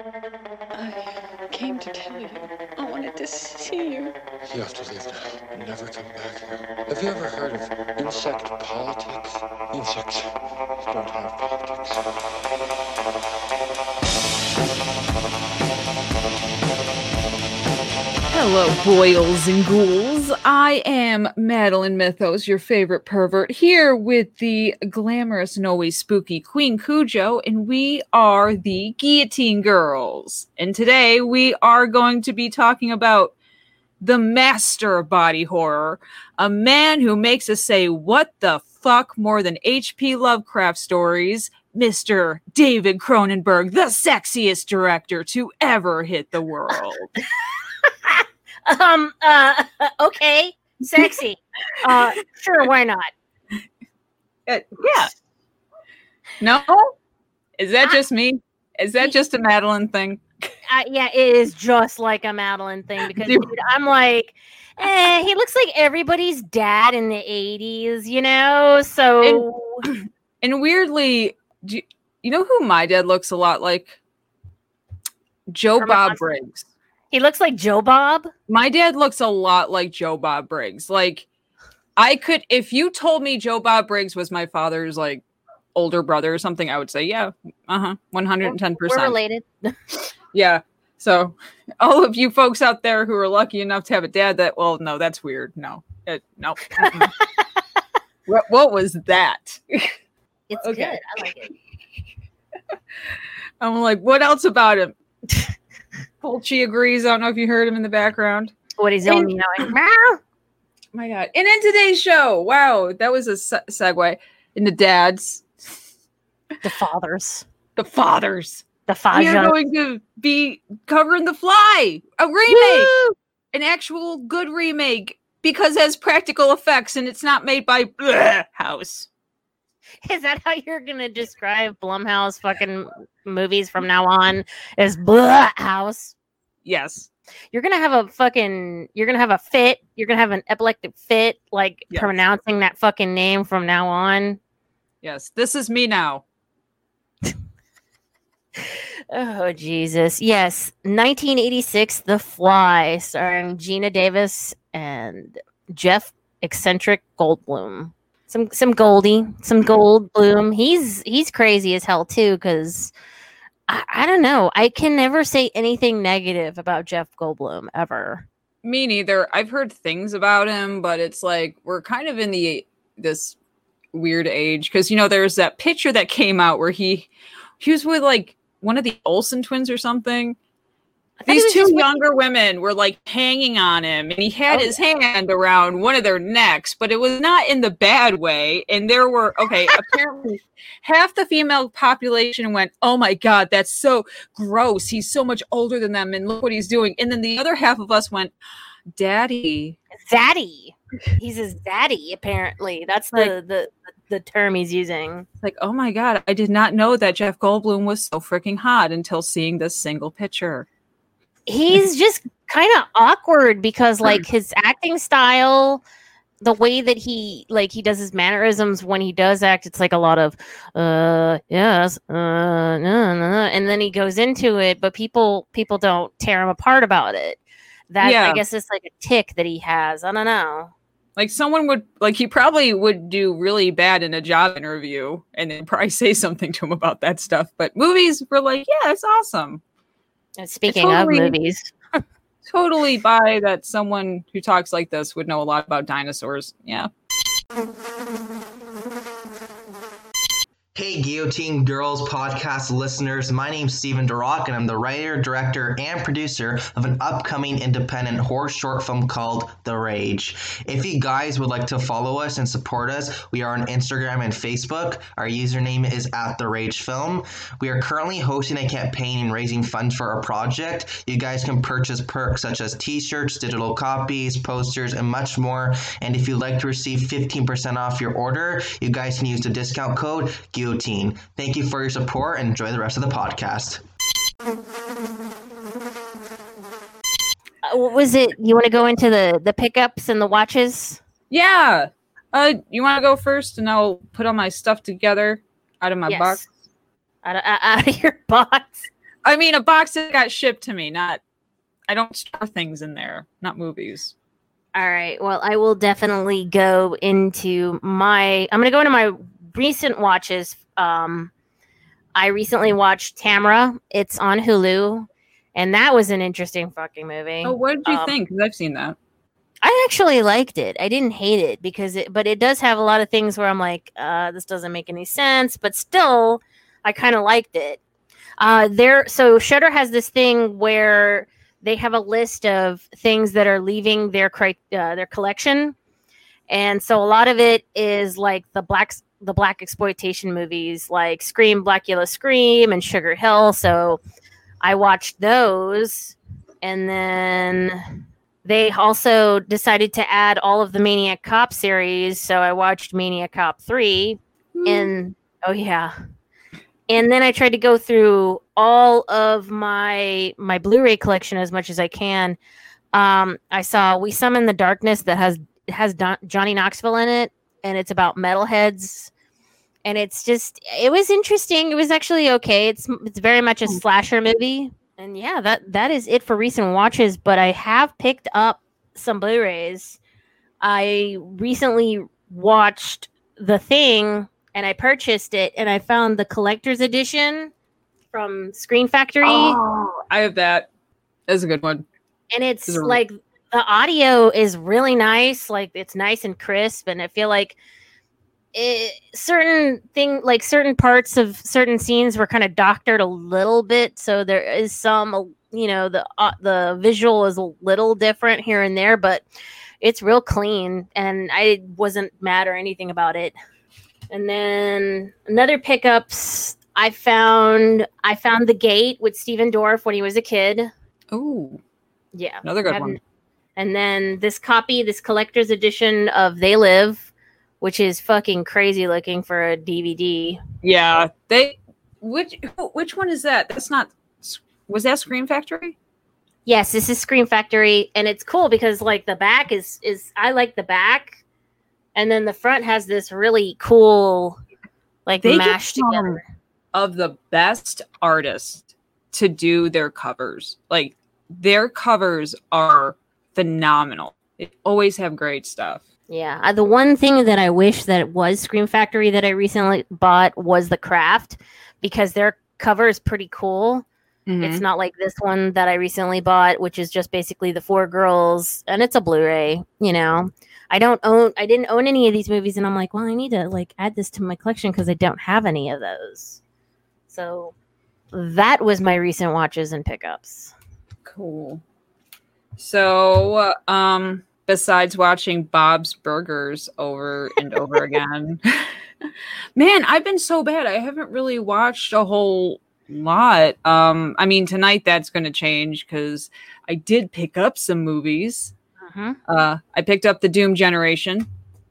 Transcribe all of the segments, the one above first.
I came to tell you. I wanted to see you. You have to leave now. Never come back here. Have you ever heard of insect politics? Insects don't have politics. Hello, boils and ghouls. I am Madeline Mythos, your favorite pervert, here with the glamorous and always spooky Queen Cujo, and we are the Guillotine Girls. And today we are going to be talking about the master of body horror, a man who makes us say, What the fuck, more than H.P. Lovecraft stories, Mr. David Cronenberg, the sexiest director to ever hit the world. Um. Uh. Okay. Sexy. uh. Sure. Why not? Uh, yeah. No? Is that I- just me? Is that just a Madeline thing? Uh, yeah. It is just like a Madeline thing because Dude. I'm like, eh, he looks like everybody's dad in the '80s, you know. So And weirdly, do you, you know who my dad looks a lot like? Joe Bob? Briggs. He looks like Joe Bob. My dad looks a lot like Joe Bob Briggs. Like, I could, if you told me Joe Bob Briggs was my father's like older brother or something, I would say, yeah, uh huh, 110%. We're related. Yeah. So, all of you folks out there who are lucky enough to have a dad that, well, no, that's weird. No, it, no. what, what was that? It's Okay. good. I like it. I'm like, what else about him? Fulci agrees. I don't know if you heard him in the background. What he's And- doing, you know. My God. And in today's show, wow, that was a se- segue into dads, the fathers. the fathers. The fathers. We are going to be covering The Fly, a remake, an actual good remake because it has practical effects and it's not made by Bleh House. Is that how you're gonna describe Blumhouse fucking movies from now on? Is blah house? Yes. You're gonna have a fucking. You're gonna have a fit. You're gonna have an epileptic fit, like Yes. pronouncing that fucking name from now on. Yes. This is me now. Oh Jesus! Yes, 1986, The Fly, starring Geena Davis and Jeff eccentric Goldblum. Some some Goldie, some mm-hmm. Goldblum. He's he's crazy as hell too. Because I, I don't know. I can never say anything negative about Jeff Goldblum ever. Me neither. I've heard things about him, but it's like we're kind of in the this weird age because you know there's that picture that came out where he he was with like one of the Olsen twins or something. I thought he These two younger women were like hanging on him, and he had Oh. his hand around one of their necks, but it was not in the bad way. And there were okay, apparently half the female population went, "Oh my god, that's so gross. He's so much older than them, and look what he's doing." And then the other half of us went, "Daddy." Daddy. He's his daddy, Apparently, that's the the the term he's using. Like, oh my god, I did not know that Jeff Goldblum was so freaking hot until seeing this single picture. He's just kind of awkward because like his acting style the way that he like he does his mannerisms when he does act it's like a lot of uh yes uh no, no, no, and then he goes into it but people people don't tear him apart about it that Yeah. i guess it's like a tick that he has i don't know Like someone would like he probably would do really bad in a job interview and then probably say something to him about that stuff. But movies were like, yeah, it's awesome. And speaking totally- of movies Totally buy that someone who talks like this would know a lot about dinosaurs. Yeah. Hey, Guillotine Girls podcast listeners. My name's Stephen Durock, and I'm the writer, director, and producer of an upcoming independent horror short film called The Rage. If you guys would like to follow us and support us, we are on Instagram and Facebook. Our username is at The Rage Film. We are currently hosting a campaign and raising funds for our project. You guys can purchase perks such as t shirts, digital copies, posters, and much more. And if you'd like to receive 15% off your order, you guys can use the discount code Guillotine. Thank you for your support and enjoy the rest of the podcast. uh, what was it you want to go into the the pickups and the watches Yeah. Uh you wanna go first and I'll put all my stuff together out of my Yes. box? out of, out of your box I mean, a box that got shipped to me. Not, I don't store things in there. Not movies. All right. Well, I will definitely go into my. I'm going to go into my recent watches. Um, I recently watched Tamara. It's on Hulu, and that was an interesting fucking movie. Oh, what did you Um, think? Because I've seen that. I actually liked it. I didn't hate it because it, but it does have a lot of things where I'm like, uh, this doesn't make any sense. But still, I kind of liked it. Uh, there, so Shudder has this thing where they have a list of things that are leaving their cri- uh, their collection, and so a lot of it is like the black the black exploitation movies, like Scream, Blacula Scream, and Sugar Hill. So I watched those, and then they also decided to add all of the Maniac Cop series. So I watched Maniac Cop 3 and oh yeah. And then I tried to go through all of my my Blu-ray collection as much as I can. Um, I saw We Summon the Darkness that has has Don- Johnny Knoxville in it, and it's about metalheads. And it's just it was interesting. It was actually okay. It's it's very much a hmm. slasher movie. And yeah, that that is it for recent watches. But I have picked up some Blu-rays. I recently watched The Thing, and I purchased it, and I found the collector's edition from Scream Factory, Oh, I have that. That's a good one. and it's are- like the audio is really nice. Like it's nice and crisp, and I feel like it, certain thing like certain parts of certain scenes were kind of doctored a little bit so there is some you know the uh, the visual is a little different here and there but it's real clean and i wasn't mad or anything about it and then another pickups i found i found the gate with Stephen Dorff when he was a kid Oh, yeah another good one. And then this copy this collector's edition of they live which is fucking crazy looking for a dvd Yeah, they. Which which one is that? That's not. Was that Scream Factory? yes this is scream factory and it's cool because like the back is is i like the back and then the front has this really cool like They mashed together Of the best artists to do their covers. Like their covers are phenomenal. They always have great stuff. Yeah, uh, the one thing that I wish that was Scream Factory that I recently bought was the craft because their cover is pretty cool. Mm-hmm. It's not like this one that I recently bought, which is just basically the four girls, and it's a Blu-ray. You know, I don't own, I didn't own any of these movies, and I'm like, well, I need to like add this to my collection because I don't have any of those. So that was my recent watches and pickups. Cool. So, um, besides watching Bob's Burgers over and over again, man, I've been so bad. I haven't really watched a whole lot. Um, I mean, tonight that's going to change because I did pick up some movies. Mhm. Uh, I picked up the Doom Generation,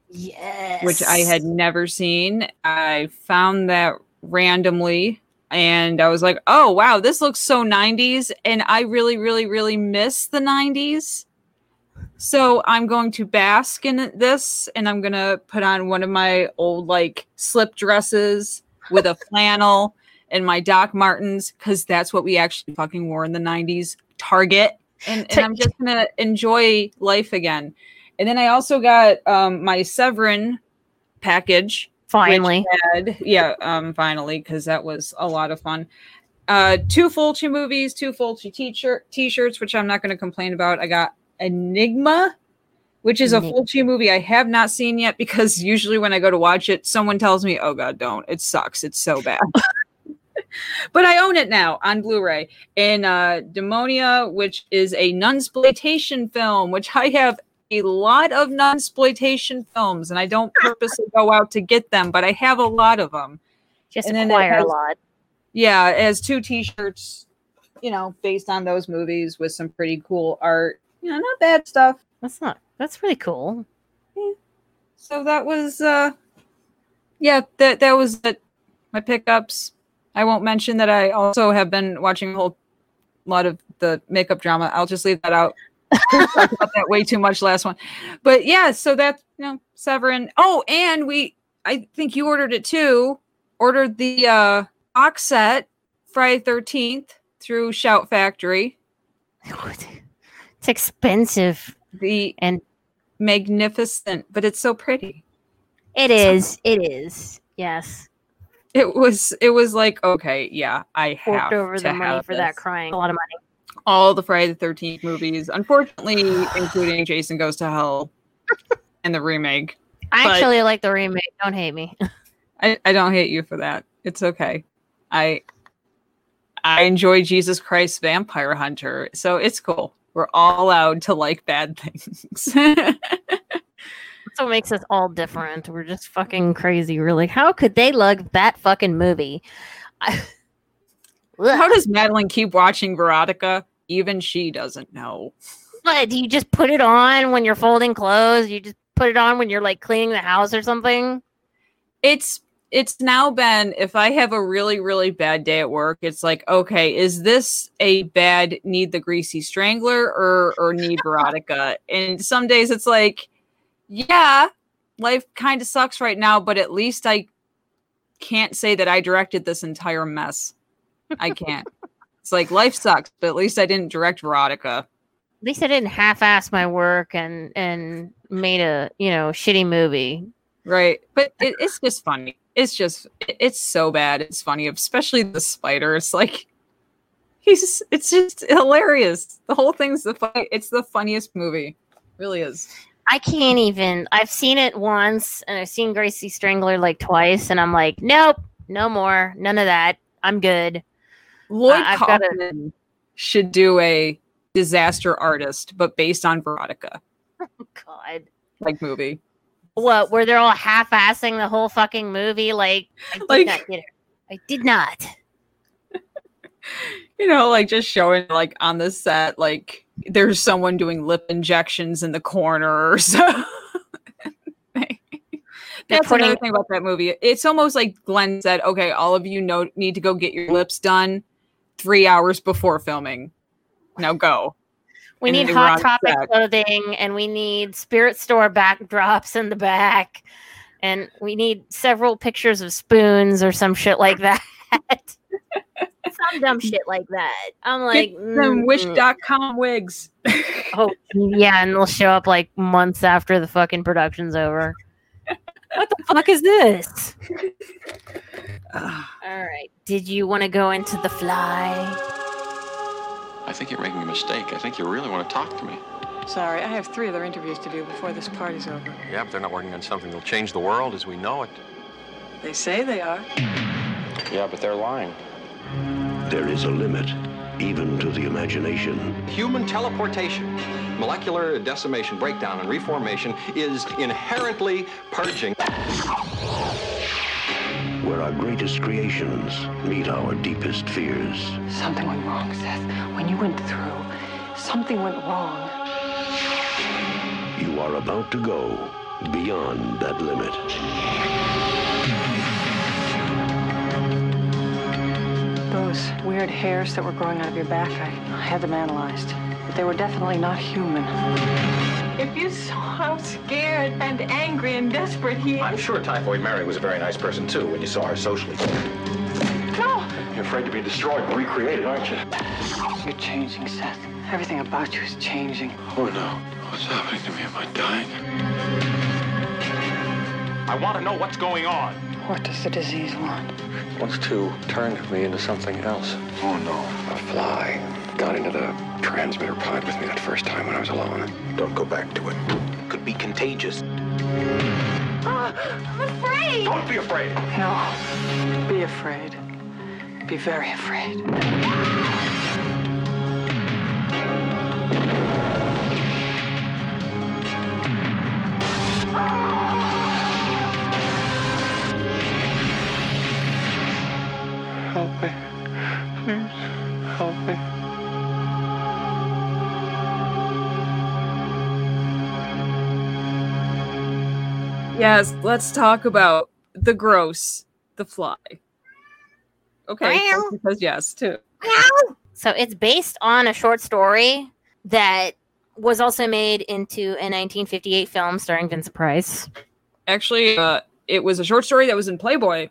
Yes, which I had never seen. I found that randomly and I was like, oh, wow, this looks so 90s. And I really, really, really miss the 90s. So I'm going to bask in this and I'm going to put on one of my old, like, slip dresses with a flannel and my Doc Martens because that's what we actually fucking wore in the 90s. Target. And, and I'm just going to enjoy life again. And then I also got um, my Severin package finally. had, yeah, um, finally, because that was a lot of fun. Uh, two Fulci movies, two Fulci t-shirt t-shirts, which I'm not going to complain about. I got Enigma, which is a Enigma. Fulci movie I have not seen yet because usually when I go to watch it, someone tells me, "Oh God, don't! It sucks. It's so bad." but I own it now on Blu-ray. And uh, Demonia, which is a nunsploitation film, which I have a lot of nunsploitation films, and I don't purposely go out to get them, but I have a lot of them. Just and acquire has- a lot. Yeah, it has two T-shirts, you know, based on those movies with some pretty cool art. You know, not bad stuff. That's not. That's really cool. So that was, uh yeah, that that was it. My pickups. I won't mention that I also have been watching a whole lot of the makeup drama. I'll just leave that out. Talked about that way too much last one. But yeah, so that's you know, Severin. Oh, and we I think you ordered it too. Ordered the uh box set Friday 13th through Shout Factory. it's expensive. The And- magnificent, but it's so pretty. It is. It is. Yes. It was it was like, okay, yeah, I have Forked over to the money for that crying. A lot of money. All the Friday the 13th movies, unfortunately, including Jason Goes to Hell and the remake. I But- actually like the remake. Don't hate me. I, I don't hate you for that. It's okay. I I enjoy Jesus Christ Vampire Hunter, so it's cool. We're all allowed to like bad things. That's what makes us all different. We're just fucking crazy. We're like, how could they love that fucking movie? How does Madeline keep watching Veronica? Even she doesn't know. What? Do you just put it on when you're folding clothes? You just put it on when you're like cleaning the house or something? It's it's now been if I have a really really bad day at work, it's like okay, is this a bad need the greasy strangler or or need Veronica? and some days it's like, yeah, life kind of sucks right now, but at least I can't say that I directed this entire mess. I can't. it's like life sucks, but at least I didn't direct Veronica. At least I didn't half-ass my work and and made a you know shitty movie. Right. But it, it's just funny. It's just it's so bad. It's funny, especially the spider. It's like he's it's just hilarious. The whole thing's the funny it's the funniest movie. really is. I can't even. I've seen it once, and I've seen Greasy Strangler like twice, and I'm like, nope, no more, none of that. I'm good. Lloyd gotta- Kaufman should do a disaster artist, but based on Veronica, oh, God, like movie. what? Were they're all half-assing the whole fucking movie? Like, I did Like- not get it. I did not. you know, like just showing like on the set, like there's someone doing lip injections in the corner or so. That's putting- another thing about that movie. It's almost like Glenn said, okay, all of you know need to go get your lips done three hours before filming. Now go. We And need hot topic set. clothing, and we need spirit store backdrops in the back, and we need several pictures of spoons or some shit like that. some dumb shit like that. I'm like, Get them mm, wish.com wigs. oh yeah, and they'll show up like months after the fucking production's over. What the fuck is this? Ah. All right, did you want to go into the fly? I think you're making a mistake. I think you really want to talk to me. Sorry, I have three other interviews to do before this party's over. Yeah, but they're not working on something that'll change the world as we know it. They say they are. Yeah, but they're lying. There is a limit, even to the imagination. Human teleportation, molecular decimation, breakdown, and reformation is inherently purging. Where our greatest creations meet our deepest fears. Something went wrong, Seth. When you went through, something went wrong. You are about to go beyond that limit. Those weird hairs that were growing out of your back, I, I had them analyzed. But they were definitely not human. If you saw how scared and angry and desperate he is. I'm sure Typhoid Mary was a very nice person too when you saw her socially. No! You're afraid to be destroyed and recreated, aren't you? You're changing, Seth. Everything about you is changing. Oh no. What's happening to me? Am I dying? I want to know what's going on. What does the disease want? Wants to turn me into something else. Oh no. A fly got into the transmitter pod with me that first time when I was alone. Don't go back to it. Could be contagious. Ah, I'm afraid! Don't be afraid. No. Be afraid. Be very afraid. Yes, let's talk about the gross, the fly. Okay, Meow. because yes, too. So it's based on a short story that was also made into a 1958 film starring Vincent Price. Actually, uh, it was a short story that was in Playboy.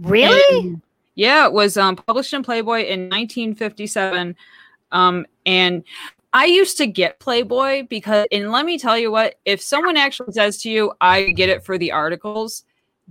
Really? And- Yeah, it was um, published in Playboy in 1957. Um, and I used to get Playboy because, and let me tell you what, if someone actually says to you, I get it for the articles,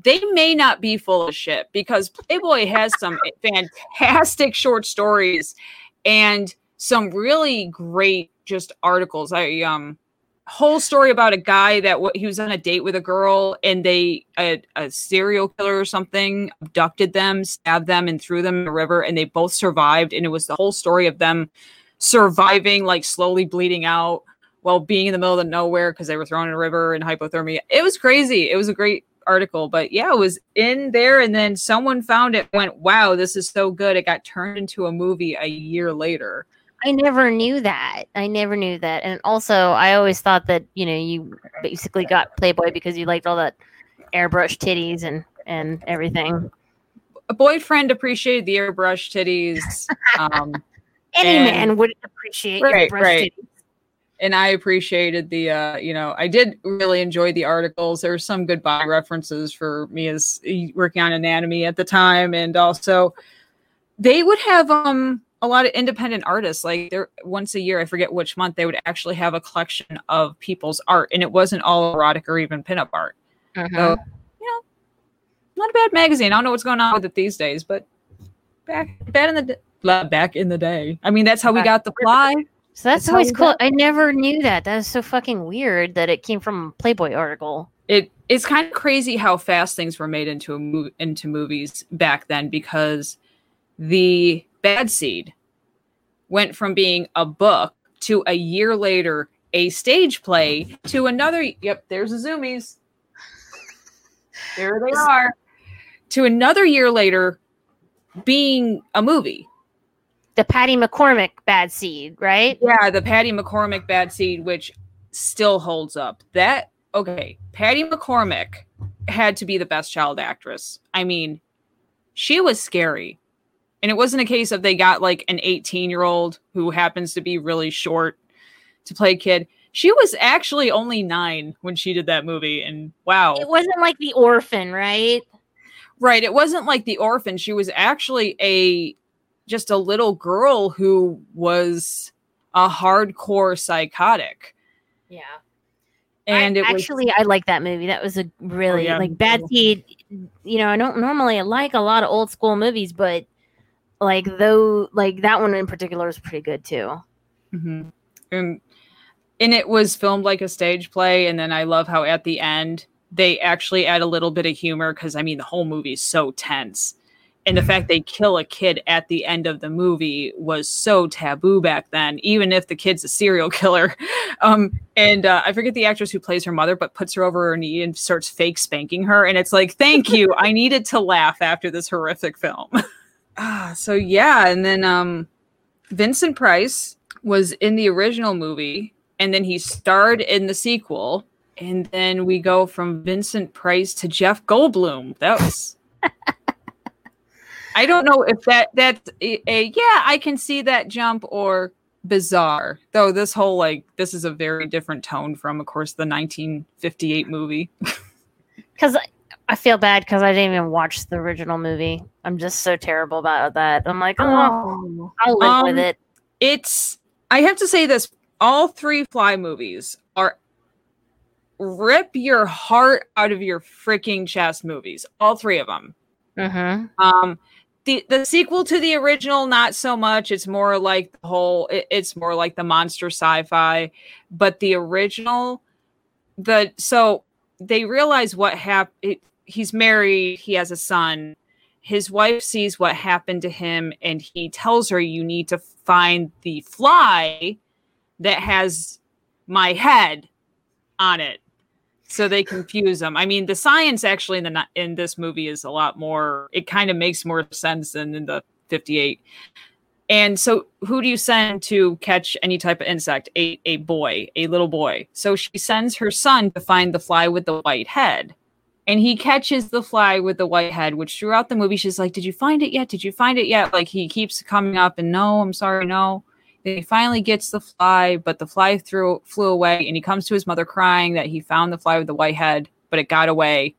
they may not be full of shit because Playboy has some fantastic short stories and some really great just articles. I um whole story about a guy that w- he was on a date with a girl and they a, a serial killer or something abducted them, stabbed them, and threw them in the river, and they both survived. And it was the whole story of them surviving, like slowly bleeding out while being in the middle of nowhere because they were thrown in a river and hypothermia. It was crazy. It was a great article, but yeah, it was in there, and then someone found it, went, "Wow, this is so good!" It got turned into a movie a year later. I never knew that. I never knew that. And also, I always thought that, you know, you basically got Playboy because you liked all that airbrush titties and and everything. A boyfriend appreciated the airbrush titties. Um, Any and- man would appreciate Right, right. titties. and I appreciated the, uh, you know, I did really enjoy the articles. There were some good body references for me as uh, working on anatomy at the time, and also they would have um a lot of independent artists. Like there, once a year, I forget which month, they would actually have a collection of people's art, and it wasn't all erotic or even pinup art. Mhm. So, you know, not a bad magazine. I don't know what's going on with it these days, but back back in the back in the day. I mean, that's how we got the fly. So that's That's always cool. I never knew that. That is so fucking weird that it came from a Playboy article. it it's kind of crazy how fast things were made into a mov- into movies back then because the bad seed went from being a book to a year later a stage play to another yep there's the zoomies there they are to another year later being a movie The Patty McCormack bad seed, right? yeah, the Patty McCormack Bad Seed, which still holds up. That okay, Patty McCormack had to be the best child actress. I mean, she was scary. And it wasn't a case of they got like an 18 year old who happens to be really short to play kid. She was actually only nine when she did that movie. And wow. It wasn't like the orphan, right? Right. It wasn't like the orphan. She was actually a just a little girl who was a hardcore psychotic. Yeah. And I, it was actually I like that movie. That was a really yeah, like Bad. Seed. You know, I don't normally like a lot of old school movies, but like though like that one in particular is pretty good too. Mhm. and and it was filmed like a stage play. And then I love how at the end they actually add a little bit of humor because I mean the whole movie is so tense. And the fact they kill a kid at the end of the movie was so taboo back then, even if the kid's a serial killer. Um, and uh, I forget the actress who plays her mother, but puts her over her knee and starts fake spanking her. And it's like, thank you. I needed to laugh after this horrific film. ah, so yeah. And then um, Vincent Price was in the original movie, and then he starred in the sequel. And then we go from Vincent Price to Jeff Goldblum. That was. I don't know if that that's a, a yeah, I can see that jump or bizarre. Though this whole like this is a very different tone from, of course, the 1958 movie. Because I, feel bad because I didn't even watch the original movie. I'm just so terrible about that. I'm like, oh, I'll live Um, with it. it's I have to say this all three fly movies are rip your heart out of your freaking chest movies. All three of them. Mm-hmm. Um the the sequel to the original not so much. It's more like the whole it- it's more like the monster sci-fi, but the original the so they realize what happened he's married, he has a son. His wife sees what happened to him and he tells her you need to find the fly that has my head on it so they confuse them. I mean, the science actually in the in this movie is a lot more. It kind of makes more sense than in the '58. And so, who do you send to catch any type of insect? A a boy, a little boy. So she sends her son to find the fly with the white head, and he catches the fly with the white head. Which throughout the movie, she's like, "Did you find it yet? Did you find it yet?" Like he keeps coming up, and no, I'm sorry, no. Then he finally gets the fly, but the fly threw, flew away, and he comes to his mother crying that he found the fly with the white head, but it got away.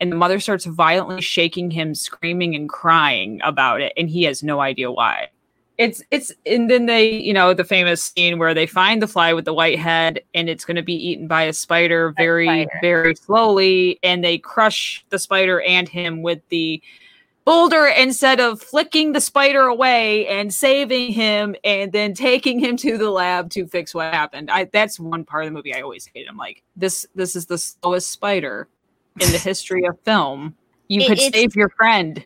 and the mother starts violently shaking him, screaming and crying about it, and he has no idea why. It's it's and then they, you know, the famous scene where they find the fly with the white head and it's going to be eaten by a spider very spider. very slowly and they crush the spider and him with the boulder instead of flicking the spider away and saving him and then taking him to the lab to fix what happened. I that's one part of the movie I always hate. I'm like, this this is the slowest spider in the history of film. You It- could save your friend.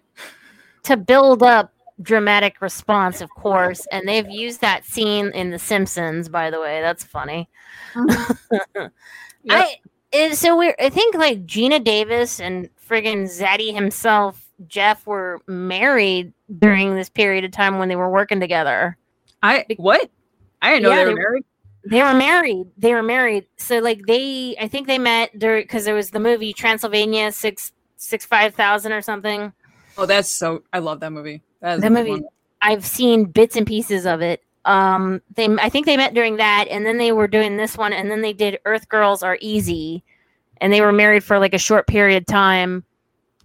to build up dramatic response, of course. And they've used that scene in The Simpsons, by the way. That's funny. Mm-hmm. I it's so weird. I think like Geena Davis and friggin' Zaddy himself, Jeff, were married during this period of time when they were working together. I what? I didn't know Yeah, they were married. They were married. They were married. So like they, I think they met during because there was the movie Transylvania six six five thousand or something. Oh, that's so I love that movie. That is the a good movie one. I've seen bits and pieces of it. Um, they I think they met during that, and then they were doing this one, and then they did Earth Girls Are Easy, and they were married for like a short period of time,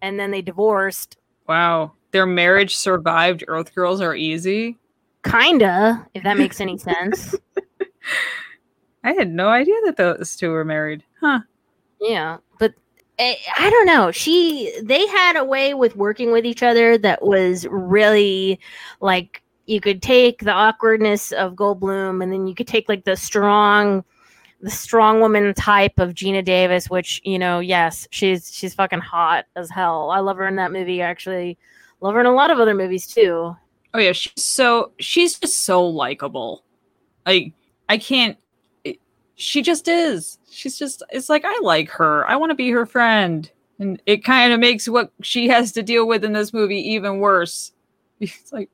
and then they divorced. Wow. Their marriage survived Earth Girls Are Easy. Kinda, if that makes any sense. I had no idea that those two were married. Huh. Yeah, but I, I don't know. She they had a way with working with each other that was really like you could take the awkwardness of Goldblum and then you could take like the strong the strong woman type of Geena Davis, which, you know, yes, she's she's fucking hot as hell. I love her in that movie actually. Love her in a lot of other movies too. Oh yeah, she's so she's just so likable. I I can't. she just is. She's just. It's like I like her. I want to be her friend, and it kind of makes what she has to deal with in this movie even worse. It's like,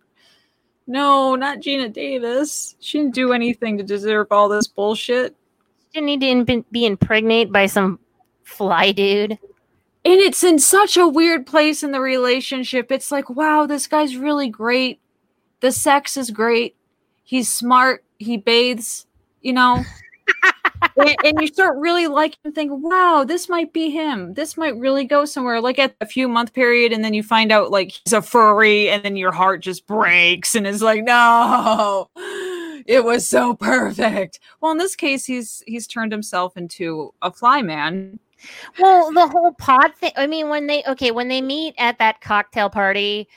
no, not Geena Davis. She didn't do anything to deserve all this bullshit. Didn't need to in- be impregnated by some fly dude. and it's in such a weird place in the relationship. It's like, wow, this guy's really great. The sex is great. He's smart. He bathes, you know. and, and you start really liking him, think, wow, this might be him. This might really go somewhere. Like at a few month period, and then you find out like he's a furry, and then your heart just breaks, and it's like, no, it was so perfect. Well, in this case, he's he's turned himself into a fly man. Well, the whole pod thing. I mean, when they okay, when they meet at that cocktail party,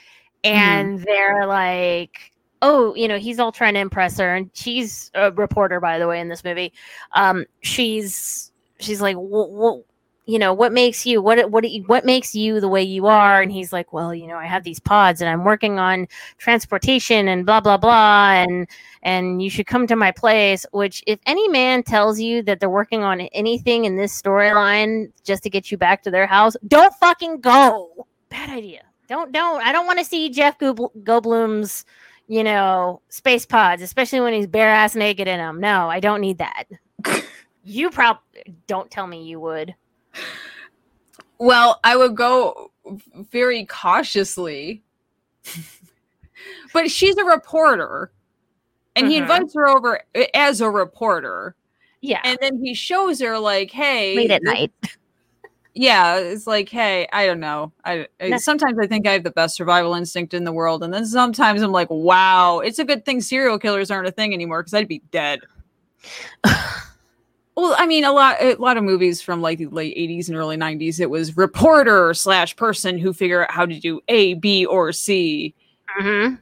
and they're like, "Oh, you know, he's all trying to impress her," and she's a reporter, by the way, in this movie. Um, she's she's like, "What, what you know, what makes you what what what makes you the way you are?" And he's like, "Well, you know, I have these pods, and I'm working on transportation, and blah blah blah, and." and you should come to my place. Which, if any man tells you that they're working on anything in this storyline just to get you back to their house, don't fucking go. Bad idea. Don't don't. I don't want to see Jeff Goldblum's, you know, space pods, especially when he's bare ass naked in them. No, I don't need that. you probably don't tell me you would. Well, I would go very cautiously. but she's a reporter. And he Mhm. invites her over as a reporter. Yeah, And then he shows her like, hey, late at night. Yeah, it's like, hey, I don't know. I, I sometimes I think I have the best survival instinct in the world, and then sometimes I'm like, wow, it's a good thing serial killers aren't a thing anymore because I'd be dead. well, I mean, a lot, a lot of movies from like the late '80s and early '90s, it was reporter slash person who figure out how to do A, B, or C, hmm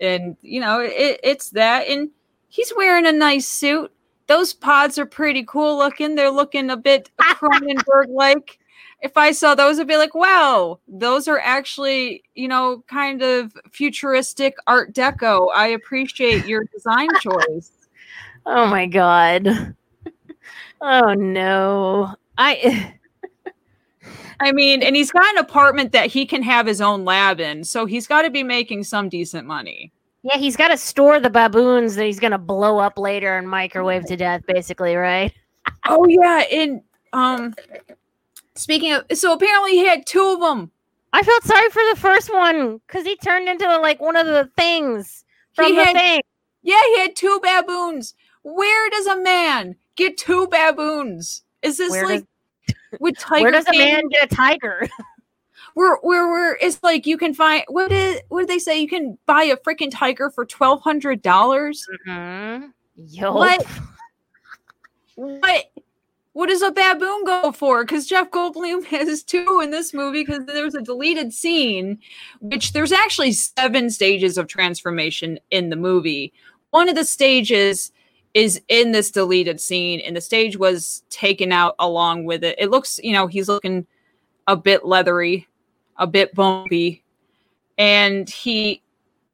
and you know, it, it's that. And he's wearing a nice suit. Those pods are pretty cool looking. They're looking a bit Cronenberg like. If I saw those, I'd be like, wow, those are actually, you know, kind of futuristic art deco. I appreciate your design choice. Oh my god. Oh no. I. I mean, and he's got an apartment that he can have his own lab in, so he's got to be making some decent money. Yeah, he's got to store the baboons that he's gonna blow up later and microwave to death, basically, right? Oh yeah, and um, speaking of, so apparently he had two of them. I felt sorry for the first one because he turned into like one of the things from He the had- thing. Yeah, he had two baboons. Where does a man get two baboons? Is this Where like with tiger? Where does a man get a tiger? where where where it's like you can find what is what did they say? You can buy a freaking tiger for twelve hundred dollars. Mm-hmm. Yo. What? What? What does a baboon go for? Because Jeff Goldblum has two in this movie because there's a deleted scene, which there's actually seven stages of transformation in the movie. One of the stages is in this deleted scene, and the stage was taken out along with it. It looks, you know, he's looking a bit leathery, a bit bumpy, and he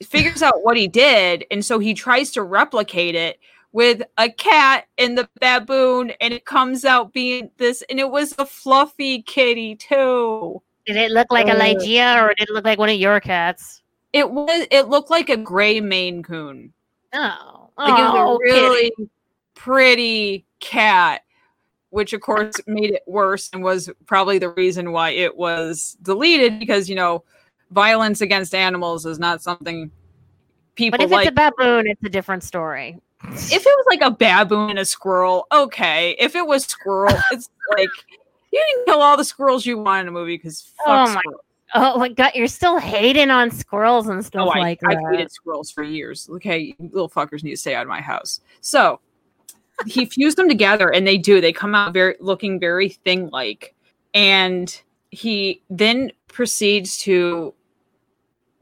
figures out what he did, and so he tries to replicate it with a cat and the baboon, and it comes out being this, and it was a fluffy kitty too. Did it look like a Uh, Lygia or did it look like one of your cats? It was. It looked like a gray Maine Coon. Oh, Like it was oh, a really kitty. pretty cat, which of course made it worse and was probably the reason why it was deleted because you know violence against animals is not something people But if like. it's a baboon, it's a different story. if it was like a baboon and a squirrel, okay. If it was squirrel, it's like you can kill all the squirrels you want in a movie because fuck Oh my- squirrels. Oh my god, you're still hating on squirrels and stuff Oh, I, like that. I've hated squirrels for years. Okay, little fuckers need to stay out of my house. So he fused them together, and they do. They come out very looking very thing like, and he then proceeds to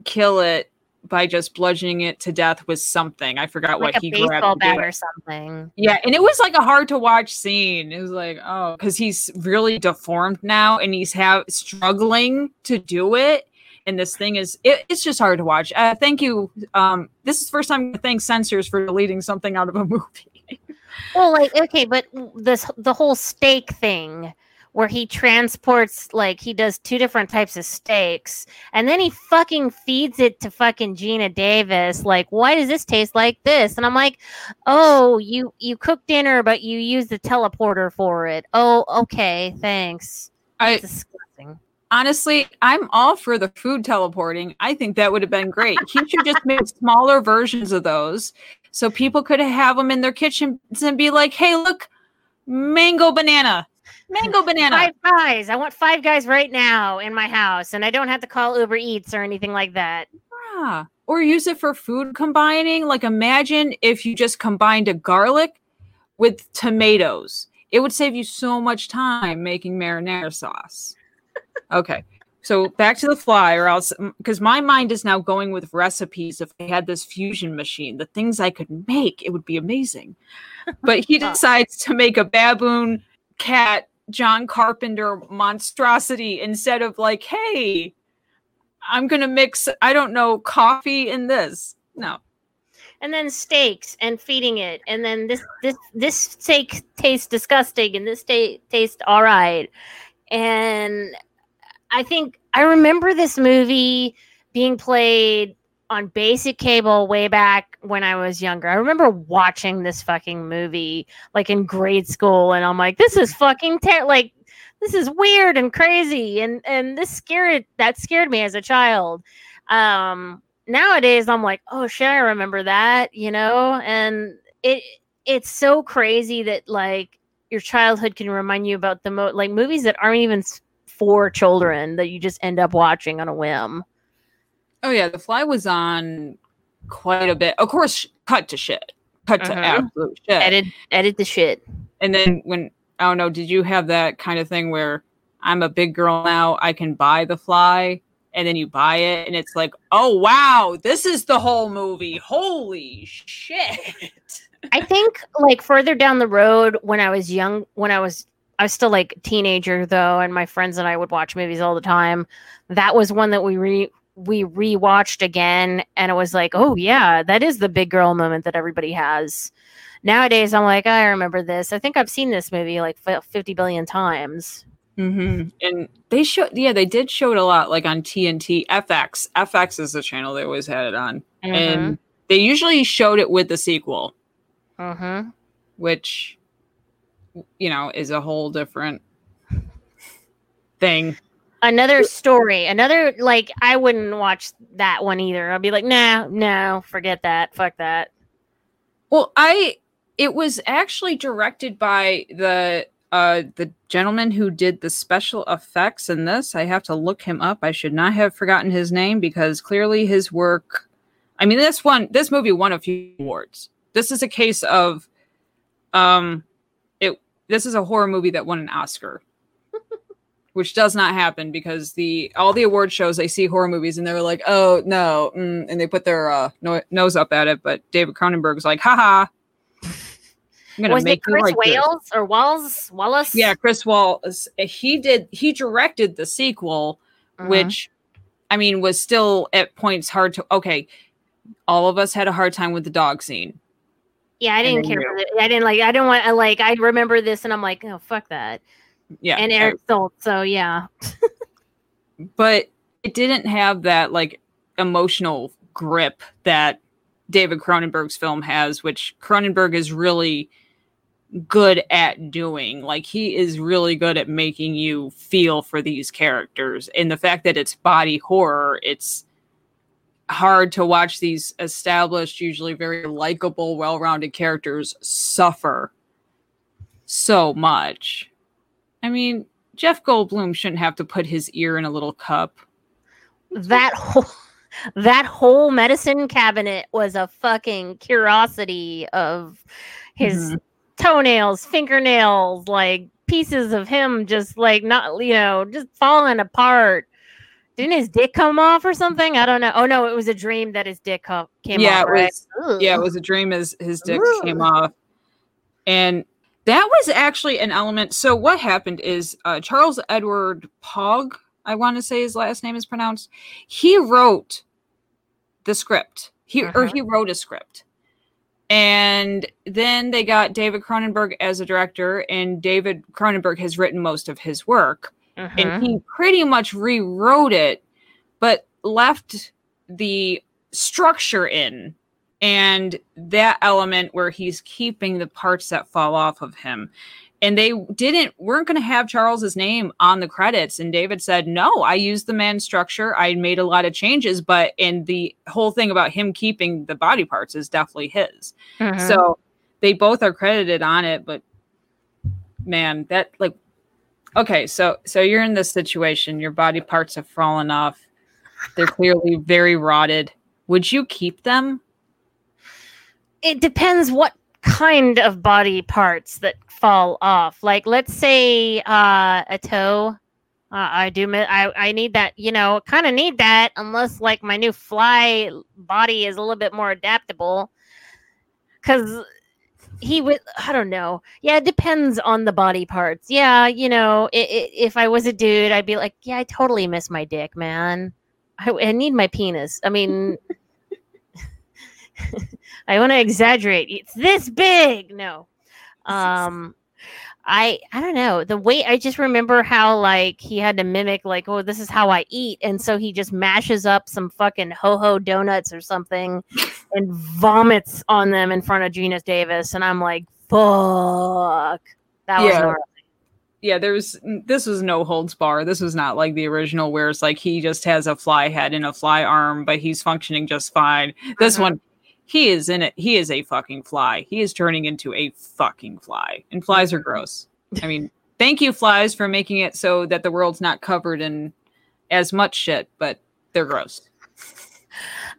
kill it by just bludgeoning it to death with something. I forgot like what he grabbed. baseball to do bat or something. Yeah, and it was like a hard to watch scene. It was like, oh, because he's really deformed now, and he's have struggling to do it. And this thing is, it, it's just hard to watch. Uh, thank you. Um, this is the first time I thank censors for deleting something out of a movie. Well, like okay, but this the whole steak thing where he transports like he does two different types of steaks and then he fucking feeds it to fucking Geena Davis like why does this taste like this? And I'm like oh you you cook dinner but you use the teleporter for it. Oh okay thanks. I disgusting. honestly, I'm all for the food teleporting. I think that would have been great. He should just make smaller versions of those so people could have them in their kitchens and be like, hey, look, mango banana, mango banana. five guys I want five guys right now in my house and I don't have to call Uber Eats or anything like that Yeah. Or use it for food combining. Like imagine if you just combined a garlic with tomatoes. It would save you so much time making marinara sauce. Okay. So back to the fly, or else because my mind is now going with recipes. If I had this fusion machine, the things I could make, it would be amazing. But he decides to make a baboon cat John Carpenter monstrosity instead of like, hey, I'm gonna mix, I don't know, coffee in this. No. and then steaks and feeding it and then this this this steak tastes disgusting and this steak tastes all right and i think i remember this movie being played on basic cable way back when i was younger i remember watching this fucking movie like in grade school and i'm like this is fucking like this is weird and crazy and and this scared that scared me as a child um nowadays I'm like, oh shit, I remember that, you know? And it it's so crazy that like your childhood can remind you about the mo like movies that aren't even for children that you just end up watching on a whim. Oh yeah, the fly was on quite a bit. Of course, cut to shit. Cut to Mhm. absolute shit. Edit edit the shit. And then when I don't know, did you have that kind of thing where I'm a big girl now, I can buy the fly, and then you buy it, and it's like, oh wow, this is the whole movie. Holy shit. I think like further down the road when I was young, when I was I was still like teenager though, and my friends and I would watch movies all the time. That was one that we re we rewatched again, and it was like, oh yeah, that is the big girl moment that everybody has. Nowadays, I'm like, I remember this. I think I've seen this movie like 50 billion times. Mm-hmm. And they showed, yeah, they did show it a lot, like on TNT, FX. FX is the channel they always had it on, and they usually showed it with the sequel, Mm-hmm. which, you know, is a whole different thing. Another story, another like I wouldn't watch that one either. I'd be like, no, no, forget that, fuck that. Well, I it was actually directed by the uh, the gentleman who did the special effects in this, I have to look him up. I should not have forgotten his name because clearly his work. I mean, this one, this movie won a few awards. This is a case of, um, it. This is a horror movie that won an Oscar, which does not happen because the all the award shows they see horror movies and they're like, oh no, mm, and they put their uh, no, nose up at it. But David Cronenberg's like, haha. I'm gonna Was make you Chris like this." Wales or Walls Wallace? Yeah, Chris Wallace. He did. He directed the sequel, Mhm. which, I mean, was still at points hard to. Okay, all of us had a hard time with the dog scene. Yeah, I didn't care. It. I didn't like. I didn't want. I like. I remember this, and I'm like, oh fuck that. Yeah, and Eric Stoltz. So yeah. but it didn't have that like emotional grip that David Cronenberg's film has, which Cronenberg is really good at doing. Like he is really good at making you feel for these characters. And the fact that it's body horror, it's hard to watch these established, usually very likable, well-rounded characters suffer so much. I mean, Jeff Goldblum shouldn't have to put his ear in a little cup. that whole that whole medicine cabinet was a fucking curiosity of his Mhm. toenails, fingernails, like pieces of him just like not you know, just falling apart. Didn't his dick come off or something? I don't know. Oh no, it was a dream that his dick came yeah, off. it right? was. Yeah, it was a dream as his dick came off, and that was actually an element. So what happened is uh, Charles Edward Pogue, I want to say his last name is pronounced. He wrote the script. He or Uh-huh. he wrote a script. And then they got David Cronenberg as a director, and David Cronenberg has written most of his work Mhm. and he pretty much rewrote it but left the structure in and that element where he's keeping the parts that fall off of him. And they didn't weren't going to have charles's name on the credits. And david said no i used the man structure. I made a lot of changes but and the whole thing about him keeping the body parts is definitely his. Mhm. so they both are credited on it but man that like okay so so you're in this situation. Your body parts have fallen off. They're clearly very rotted. Would you keep them it depends what kind of body parts that fall off. Like, let's say uh, a toe. Uh, I do. I I need that. You know, kind of need that. Unless like my new fly body is a little bit more adaptable. Because he would. I don't know. Yeah, it depends on the body parts. Yeah, you know, i i if I was a dude, I'd be like, yeah, I totally miss my dick, man. I, I need my penis. I mean. I want to exaggerate. It's this big. No. Um I I don't know. The way I just remember how like he had to mimic like, oh, this is how I eat. And so he just mashes up some fucking ho-ho donuts or something and vomits on them in front of Geena Davis. And I'm like, fuck. That was Yeah. gnarly. yeah there's this was no holds bar this was not like the original where it's like he just has a fly head and a fly arm but he's functioning just fine this Uh-huh. one he is in it he is a fucking fly. He is turning into a fucking fly and flies are gross. I mean thank you flies for making it so that the world's not covered in as much shit but they're gross.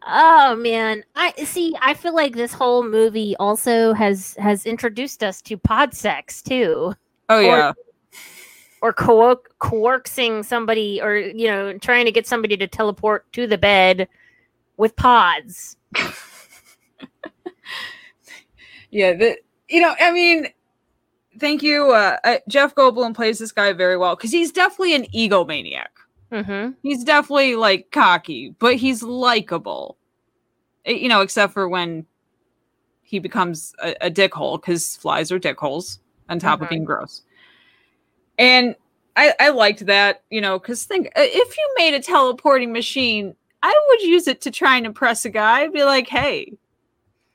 Oh man, I see. I feel like this whole movie also has has introduced us to pod sex too. oh Or- yeah. or co- coercing somebody or you know trying to get somebody to teleport to the bed with pods yeah the, you know i mean thank you uh, uh, jeff goldblum plays this guy very well because he's definitely an egomaniac mm-hmm. he's definitely like cocky, but he's likable. Eh, You know, except for when he becomes a, a dickhole because flies are dickholes on top of Mhm. being gross. And I, I liked that, you know, because think uh, if you made a teleporting machine, I would use it to try and impress a guy. I'd be like, hey,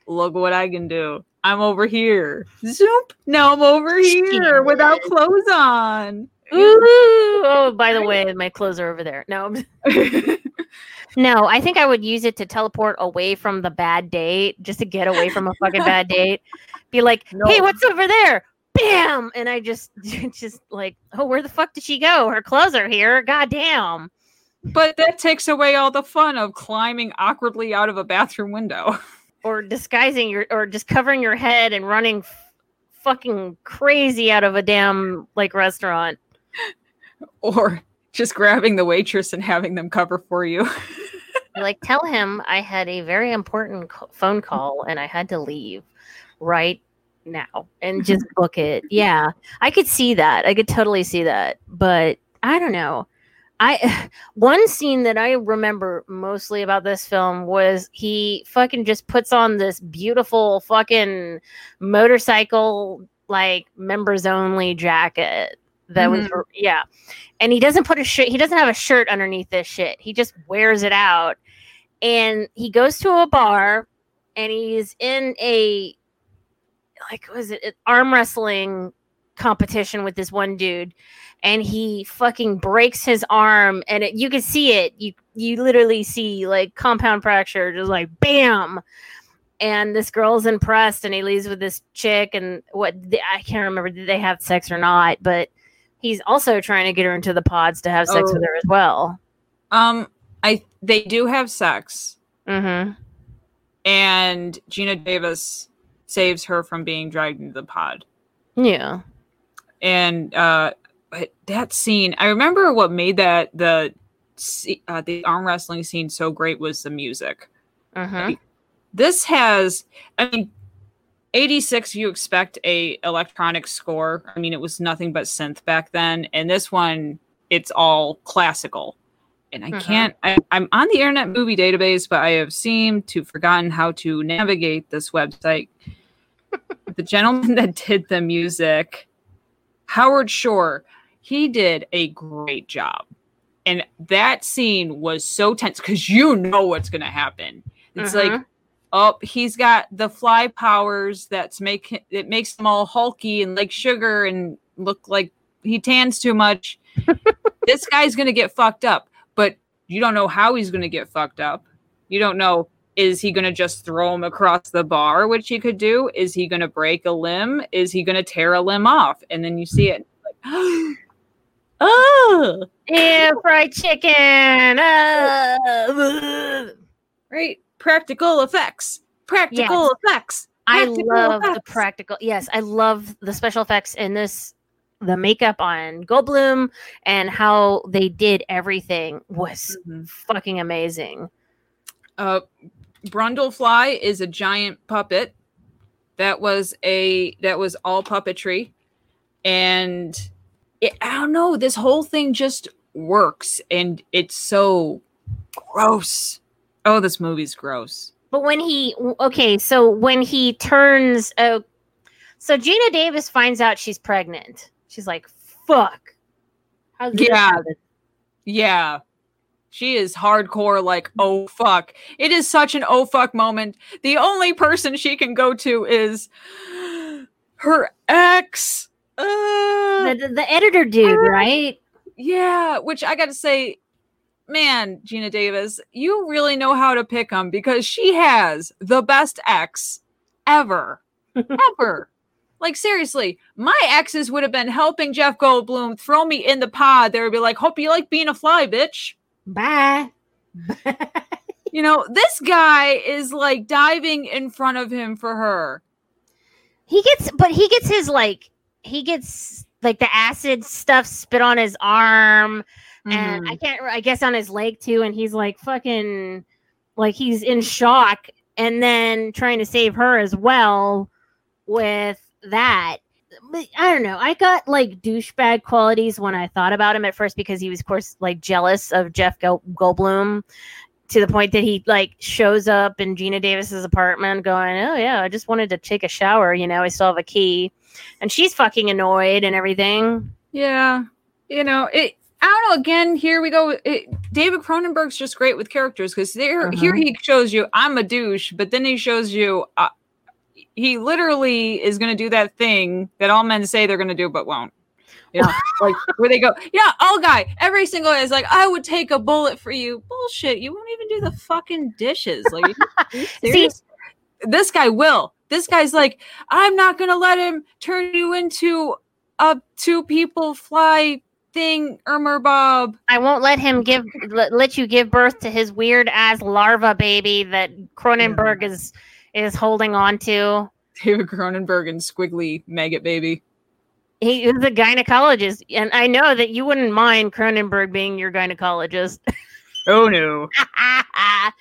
look what I can do. I'm over here. Zoop. Now I'm over here without clothes on. Ooh, oh by the way my clothes are over there no no i think i would use it to teleport away from the bad date just to get away from a fucking bad date be like hey what's over there bam, and I just just like, oh, where the fuck did she go? Her clothes are here. God damn. But that takes away all the fun of climbing awkwardly out of a bathroom window. Or disguising your, or just covering your head and running f- fucking crazy out of a damn like restaurant. or just grabbing the waitress and having them cover for you. Like, tell him I had a very important co- phone call and I had to leave right now and just book it. Yeah, I could see that. I could totally see that. But I don't know. I one scene that I remember mostly about this film was he fucking just puts on this beautiful fucking motorcycle like members only jacket that was Mhm. yeah. And he doesn't put a shirt he doesn't have a shirt underneath this shit. He just wears it out. And he goes to a bar and he's in a like was it an arm wrestling competition with this one dude and he fucking breaks his arm and it, you can see it. You you literally see like compound fracture just like bam! And this girl's impressed and he leaves with this chick and what i can't remember did they have sex or not but he's also trying to get her into the pods to have sex Oh. with her as well. Um, I they do have sex, mm-hmm. And Geena Davis saves her from being dragged into the pod. yeah. And uh, but that scene, I remember what made that the uh, the arm wrestling scene so great was the music. mm-hmm This has, I mean, 86 you expect a electronic score i mean it was nothing but synth back then and this one it's all classical and i Mhm. can't I, i'm on the internet movie database but i have seemed to forgotten how to navigate this website the gentleman that did the music howard shore he did a great job and that scene was so tense because you know what's going to happen it's like Mhm. Oh, he's got the fly powers that's make it makes him all hulky and like sugar and look like he tans too much. this guy's gonna get fucked up, but you don't know how he's gonna get fucked up. You don't know is he gonna just throw him across the bar, which he could do? Is he gonna break a limb? Is he gonna tear a limb off? And then you see it like, oh, yeah fried chicken uh, right, practical effects, practical effects. I practical love the practical. Yes, I love the special effects in this. The makeup on Goldblum and how they did everything was Mhm. fucking amazing. Uh, Brundlefly is a giant puppet. That was a that was all puppetry, and it, I don't know. This whole thing just works, and it's so gross. Oh, this movie's gross. But when he okay, so when he turns, uh, so Geena Davis finds out she's pregnant. She's like, "Fuck." Yeah. Yeah. She is hardcore, like, oh fuck. It is such an oh fuck moment. The only person she can go to is her ex. Uh, The, the, editor dude, right? Yeah, which I got to say, man, Geena Davis, you really know how to pick them because she has the best ex ever, ever. Like seriously, my exes would have been helping Jeff Goldblum throw me in the pod. They would be like, "Hope you like being a fly, bitch." Bye. You know, this guy is like diving in front of him for her. He gets, but he gets his like, he gets like the acid stuff spit on his arm, and Mhm. I can't, I guess on his leg too, and he's like fucking, like he's in shock, and then trying to save her as well with that. But I don't know. I got like douchebag qualities when I thought about him at first because he was, of course, like jealous of Jeff Gol- Goldblum to the point that he like shows up in Geena Davis's apartment going, "Oh yeah, I just wanted to take a shower, you know, I still have a key." And she's fucking annoyed and everything. Yeah, you know it. I don't know. Again, here we go. It, David Cronenberg's just great with characters because there, here Mhm. he shows you I'm a douche, but then he shows you uh, he literally is going to do that thing that all men say they're going to do but won't. You know, like where they go, yeah, all guy, every single guy is like, I would take a bullet for you. Bullshit. You won't even do the fucking dishes. Like, See- this guy will. This guy's like, I'm not gonna let him turn you into a two people fly thing, Irmer Bob. I won't let him give let, let you give birth to his weird ass larva baby that Cronenberg is is holding on to. David Cronenberg and squiggly maggot baby. He is a gynecologist, and I know that you wouldn't mind Cronenberg being your gynecologist. Oh no.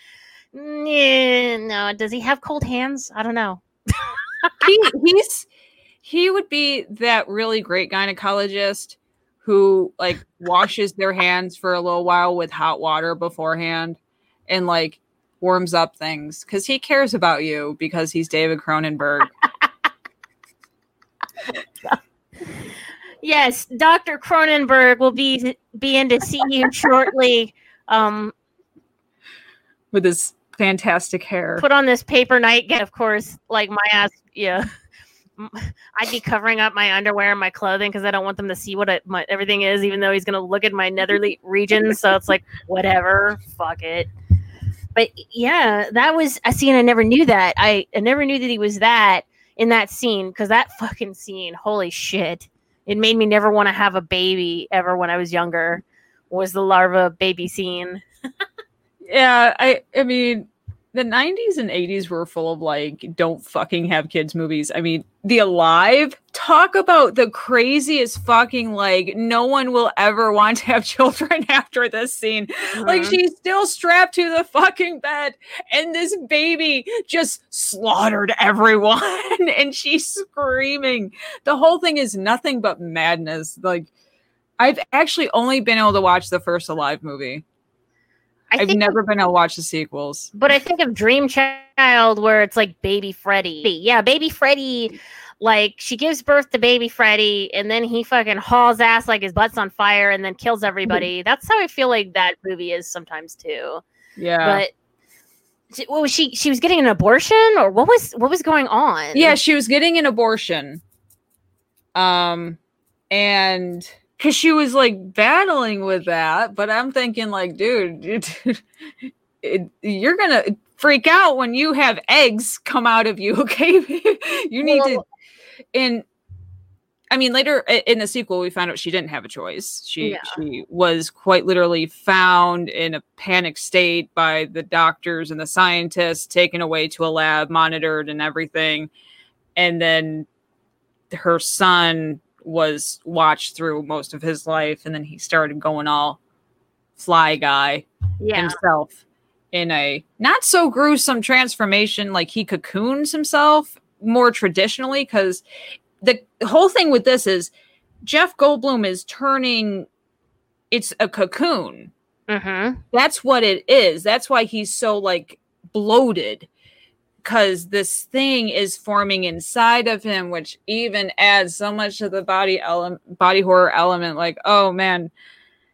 Yeah, no, does he have cold hands? I don't know. he, he's he would be that really great gynecologist who like washes their hands for a little while with hot water beforehand and like warms up things because he cares about you because he's David Cronenberg. Yes, Dr. Cronenberg will be be in to see you shortly. Um, with his fantastic hair. put on this paper nightgown, of course, like my ass. Yeah, I'd be covering up my underwear and my clothing because I don't want them to see what I, my everything is, even though he's gonna look at my netherly region. So it's like whatever, fuck it. But yeah, that was uh, a scene I never knew that. I, I never knew that he was that in that scene because that fucking scene, holy shit, it made me never want to have a baby ever when I was younger. Was the larva baby scene? Yeah, I I mean the 90s and 80s were full of like don't fucking have kids movies. I mean, The Alive talk about the craziest fucking like no one will ever want to have children after this scene. Like Mhm. she's still strapped to the fucking bed and this baby just slaughtered everyone and she's screaming. The whole thing is nothing but madness. Like I've actually only been able to watch the first Alive movie. I I've never been able to watch the sequels. But I think of Dream Child where it's like baby Freddy. Yeah, baby Freddy, like she gives birth to baby Freddy and then he fucking hauls ass like his butt's on fire and then kills everybody. That's how I feel like that movie is sometimes too. Yeah. But what was she? She was getting an abortion or what was what was going on? yeah, she was getting an abortion. Um and cuz she was like battling with that, but I'm thinking like dude, it, it, you're going to freak out when you have eggs come out of you, okay? you need to and I mean, later in the sequel, we found out she didn't have a choice. She Yeah. she was quite literally found in a panic state by the doctors and the scientists, taken away to a lab, monitored, and everything. And then her son was watched through most of his life, and then he started going all fly guy yeah. himself in a not so gruesome transformation like he cocoons himself more traditionally because the whole thing with this is Jeff Goldblum is turning it's a cocoon. Mm-hmm. That's what it is. That's why he's so like bloated because this thing is forming inside of him, which even adds so much to the body element, body horror element. Like, oh man,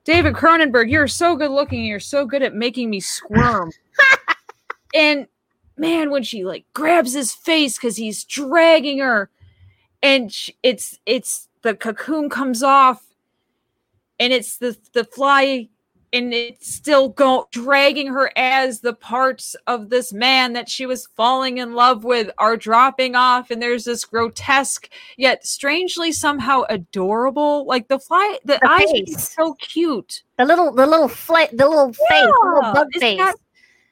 David Cronenberg, you're so good looking. You're so good at making me squirm. and man, when she like grabs his face because he's dragging her, and sh- it's it's the cocoon comes off, and it's the the fly and it's still go dragging her as the parts of this man that she was falling in love with are dropping off and there's this grotesque yet strangely somehow adorable like the fly the, The eyes are face. so cute The little the little fla- the little face, the little bug it's face. got-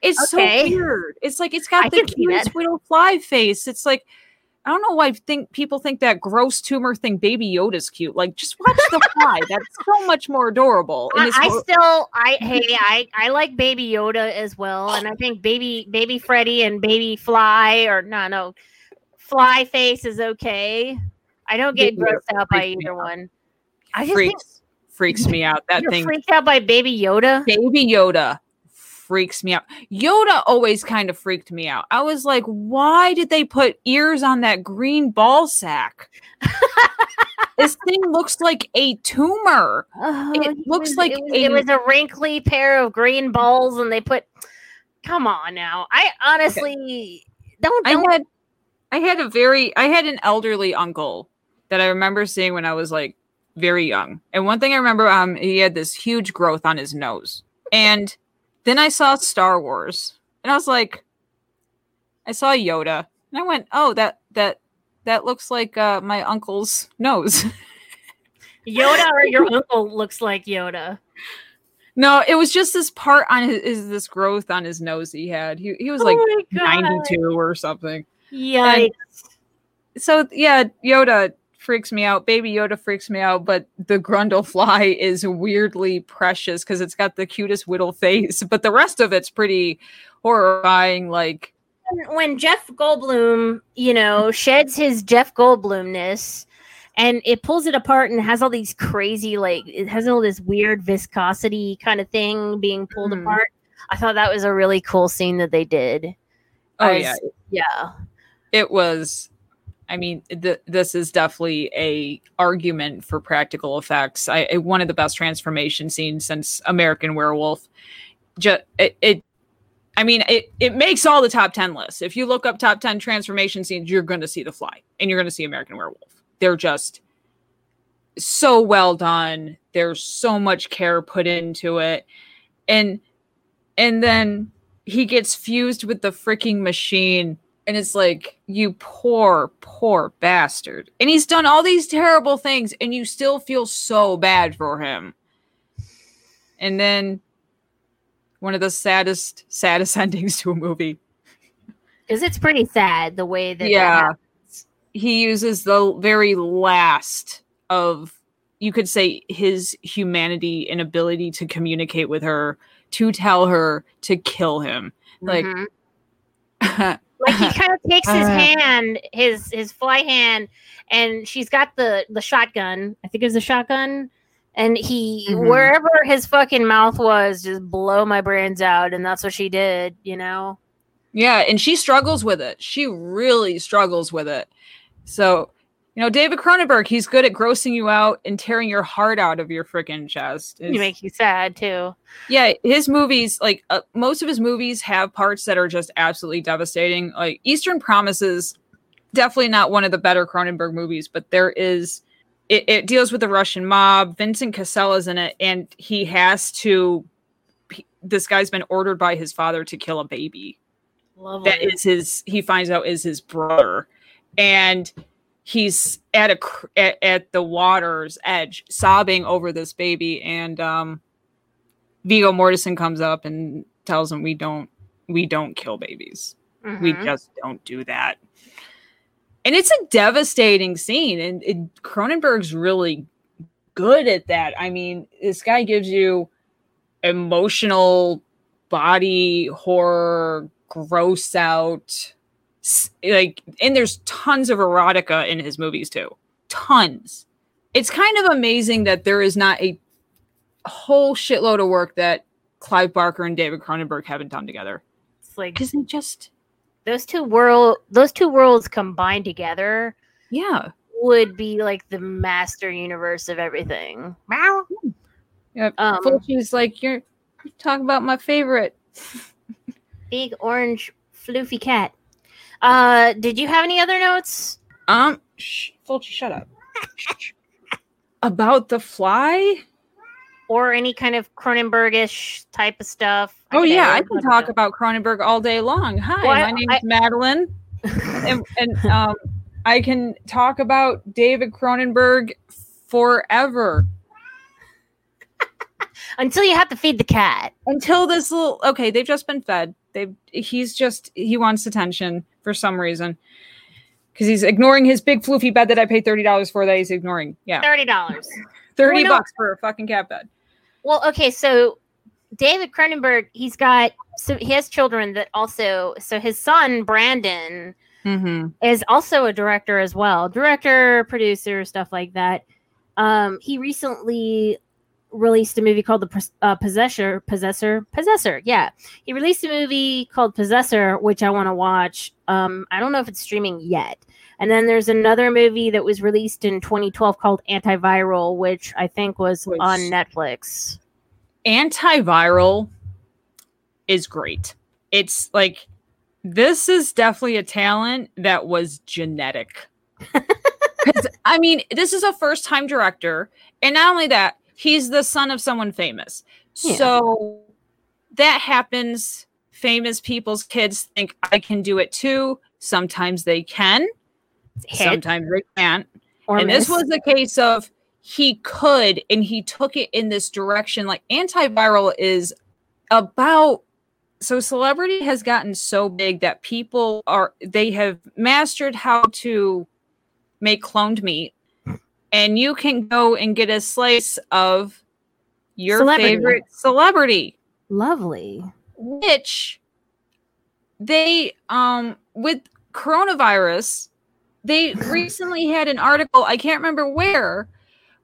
it's Okay. so weird it's like it's got I the can see cutest that. little fly face it's like I don't know why I think people think that gross tumor thing baby Yoda's cute. Like just watch the fly. That's so much more adorable. I, I whole- still I mhm. hey I I like Baby Yoda as well, and I think Baby Baby Freddy and Baby Fly or no no Fly Face is okay. I don't get Baby Yoda grossed out by freaks me either out. one. I just think freaks freaks me out. That you're thing freaked out by Baby Yoda. Baby Yoda freaks me out. Yoda always kind of freaked me out. I was like, why did they put ears on that green ball sack? this thing looks like a tumor. Oh, It looks was- like it was, a- it was a wrinkly pair of green balls, and they put. Come on now, I honestly don't. I don't had I had a very I had an elderly uncle that I remember seeing when I was like very young. And one thing I remember um he had this huge growth on his nose. And then I saw Star Wars and I was like I saw Yoda And I went, "Oh, that that that looks like uh, my uncle's nose." Yoda or your uncle looks like Yoda. no, it was just this part on his is this growth on his nose he had. He he was Oh like my 92 or something. Yikes. So yeah, Yoda freaks me out. Baby Yoda freaks me out, but the Grundle fly is weirdly precious because it's got the cutest whittle face, but the rest of it's pretty horrifying. Like, when Jeff Goldblum, you know, sheds his Jeff Goldblumness and it pulls it apart and has all these crazy, like, it has all this weird viscosity kind of thing being pulled Mhm. apart. I thought that was a really cool scene that they did. oh I yeah, Yeah. it was. I mean, th- this is definitely a argument for practical effects. I, I one of the best transformation scenes since American Werewolf. Just it, it I mean, it, it makes all the top 10 lists. If you look up top 10 transformation scenes, you're going to see The Fly and you're going to see American Werewolf. They're just so well done. There's so much care put into it. And and then he gets fused with the freaking machine and it's like you poor poor bastard. And he's done all these terrible things and you still feel so bad for him. And then one of the saddest saddest endings to a movie Because it's pretty sad the way that. that yeah happens. he uses the very last of you could say his humanity and ability to communicate with her to tell her to kill him like Mhm. like he kind of takes his Uh. hand, his his fly hand, and she's got the the shotgun. I think it was a shotgun. And he Mhm. wherever his fucking mouth was, just blow my brains out, and that's what she did. You know. yeah and she struggles with it she really struggles with it so you know david cronenberg he's good at grossing you out and tearing your heart out of your freaking chest It It's- makes you sad too. yeah his movies like uh, most of his movies have parts that are just absolutely devastating like eastern promises definitely not one of the better cronenberg movies but there is it, it deals with the russian mob vincent casella's in it and he has to he- this guy's been ordered by his father to kill a baby Lovely. that is his he finds out is his brother and he's at a cr- at, at the water's edge sobbing over this baby and um viggo mortensen comes up and tells him we don't we don't kill babies. We Mhm. just don't do that. And it's a devastating scene and, and cronenberg's really good at that. I mean this guy gives you emotional body horror gross out like and there's tons of erotica in his movies too. Tons. It's kind of amazing that there is not a whole shitload of work that clive barker and david cronenberg haven't done together. It's like because they just those two world, those two worlds combined together yeah. would be like the master universe of everything. wow yeah. Um, Fulci's like you're, you're talking about my favorite. Big orange floofy cat. Uh, did you have any other notes? um shh, Fulci, shut up. About the fly? Or any kind of Cronenbergish type of stuff. oh yeah i can talk about cronenberg all day long. Hi Well, I- my name's I- madeline. And, and um i can talk about david cronenberg forever. Until you have to feed the cat. until this little okay they've just been fed they've he's just he wants attention for some reason because he's ignoring his big floofy bed that i paid $30 for that he's ignoring yeah Thirty dollars. 30 Well, no. bucks for a fucking cat bed Well, okay, so David Cronenberg, he's got so he has children that also so his son Brandon mm-hmm. is also a director as well, director, producer, stuff like that. Um, he recently released a movie called the uh, Possessor, Possessor, Possessor. Yeah, he released a movie called Possessor, which I want to watch. Um, I don't know if it's streaming yet. And then there's another movie that was released in 2012 called Antiviral, which I think was Which- on Netflix. antiviral is great. It's like this is definitely a talent that was genetic. I mean, this is a first time director, and not only that, he's the son of someone famous. Yeah. So that happens. Famous people's kids think I can do it too. Sometimes they can, Hit sometimes they can't. or and miss. this was a case of he could and he took it in this direction like antiviral is about so celebrity has gotten so big that people are they have mastered how to make cloned meat and you can go and get a slice of your Celebrity. favorite celebrity lovely. which they um with coronavirus they recently had an article i can't remember where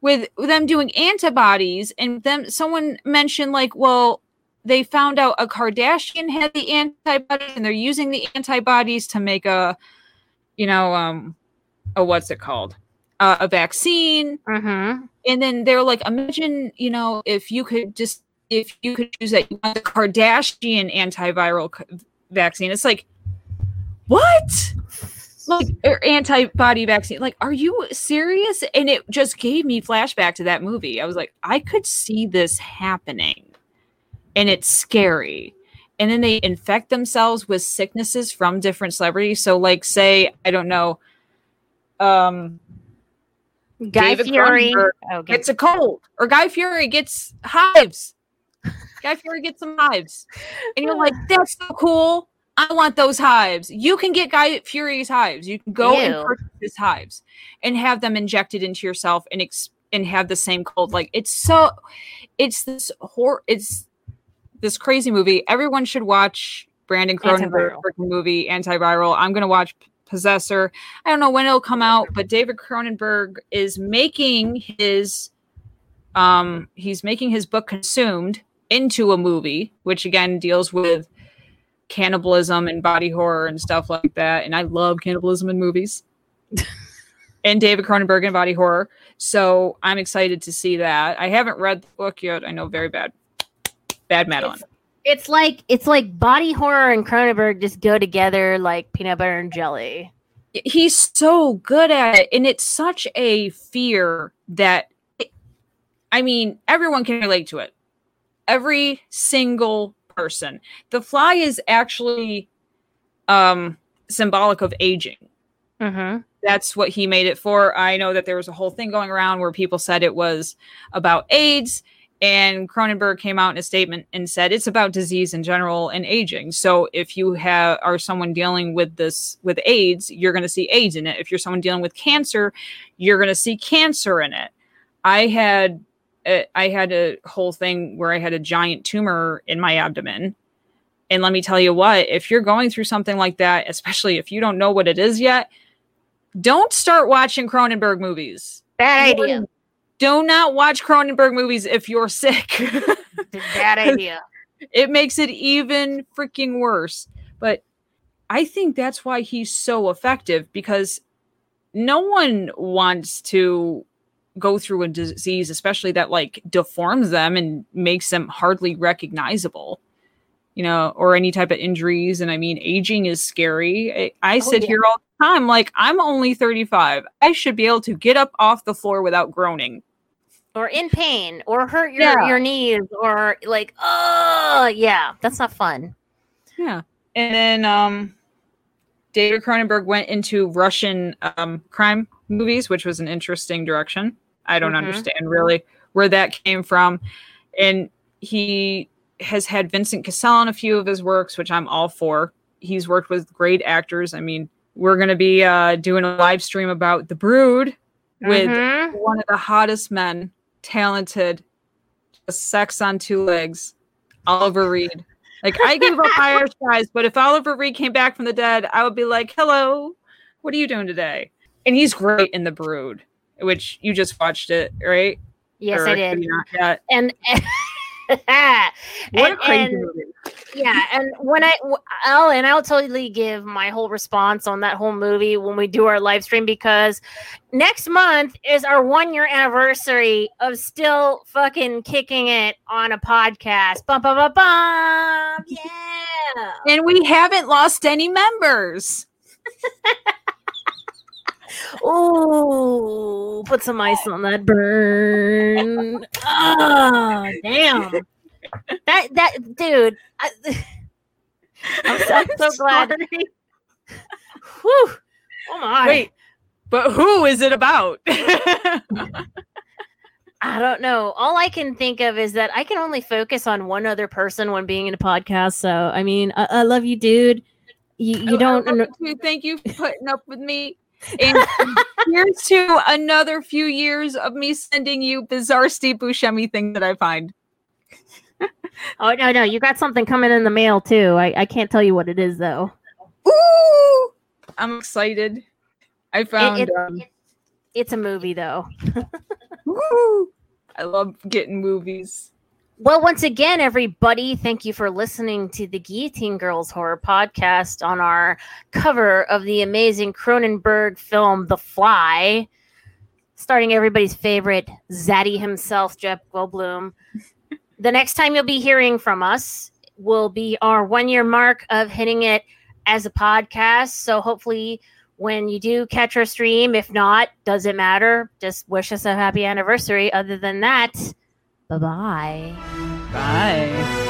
with them doing antibodies and them someone mentioned like well they found out a kardashian had the antibodies and they're using the antibodies to make a you know um a what's it called uh, a vaccine. Mm-hmm. and then they're like imagine you know if you could just if you could use that you want the kardashian antiviral c- vaccine. It's like what? Like or antibody vaccine. Like are you serious? And it just gave me flashback to that movie. I was like i could see this happening. And it's scary. And then they infect themselves with sicknesses from different celebrities. So like say i don't know um Guy David Fieri. Cronenberg Okay. Oh, gets a cold, or Guy Fieri gets hives. Guy Fieri gets some hives, and you're like, "That's so cool! I want those hives." You can get Guy Fieri's hives. You can go Ew. and purchase his hives and have them injected into yourself and ex- and have the same cold. Like it's so, it's this hor, it's this crazy movie. Everyone should watch Brandon Cronenberg Antiviral. freaking movie Antiviral. I'm gonna watch Possessor. I don't know when it'll come out, but David Cronenberg is making his um he's making his book Consumed into a movie, which again deals with cannibalism and body horror and stuff like that. And I love cannibalism in movies. and David Cronenberg and body horror. So I'm excited to see that. I haven't read the book yet. I know very bad. Bad Madeline. It's like it's like body horror and Cronenberg just go together like peanut butter and jelly. he's so good at it and it's such a fear that i mean everyone can relate to it. Every single person. The fly is actually um symbolic of aging. Mm-hmm. that's what he made it for. I know that there was a whole thing going around where people said it was about aids and Cronenberg came out in a statement and said it's about disease in general and aging. So if you have are someone dealing with this with AIDS, you're going to see AIDS in it. If you're someone dealing with cancer, you're going to see cancer in it. I had a, I had a whole thing where I had a giant tumor in my abdomen. And let me tell you what, if you're going through something like that, especially if you don't know what it is yet, don't start watching Cronenberg movies. Bad idea. Do not watch Cronenberg movies if you're sick. Bad idea. it makes it even freaking worse. But I think that's why he's so effective because no one wants to go through a disease, especially that like deforms them and makes them hardly recognizable, you know, or any type of injuries. And I mean, aging is scary. I, I Oh, sit yeah. here all the time, like, I'm only 35. I should be able to get up off the floor without groaning. Or in pain, or hurt your, Yeah. your knees, or like, oh yeah, that's not fun. Yeah. And then um David Cronenberg went into Russian um crime movies, which was an interesting direction. I don't Mhm. understand really where that came from. And he has had Vincent Cassel in a few of his works, which I'm all for. He's worked with great actors. I mean, we're going to be uh, doing a live stream about The Brood with Mhm. one of the hottest men, talented, sex on two legs, Oliver Reed. Like I gave up Irish guys, but if Oliver Reed came back from the dead, I would be like, "Hello, what are you doing today?" And he's great in The Brood, which you just watched it, right? Yes, Or I did. yet? And What a crazy and- movie! Yeah, and when I I'll and I'll totally give my whole response on that whole movie when we do our live stream because next month is our one year anniversary of still fucking kicking it on a podcast. Bum bum bum bum. Yeah. And we haven't lost any members. oh, put some ice on that burn. Oh, damn. That that dude. I, I'm so, I'm so glad. Whew. Oh my. Wait, but who is it about? I don't know. All I can think of is that I can only focus on one other person when being in a podcast. So, I mean, I, I love you, dude. You, you oh, I don't. under- you. Thank you for putting up with me. And here's to another few years of me sending you bizarre Steve Buscemi thing that I find. Oh no, no, you got something coming in the mail too. I, I can't tell you what it is though. Ooh, I'm excited. I found. it- um, It's a movie though. woo, I love getting movies. Well, once again, everybody, thank you for listening to the Guillotine Girls Horror Podcast on our cover of the amazing Cronenberg film The Fly, starting everybody's favorite Zaddy himself, Jeff Goldblum. The next time you'll be hearing from us will be our one year mark of hitting it as a podcast. So hopefully, when you do catch our stream, if not, doesn't matter. Just wish us a happy anniversary. Other than that, bye bye. Bye.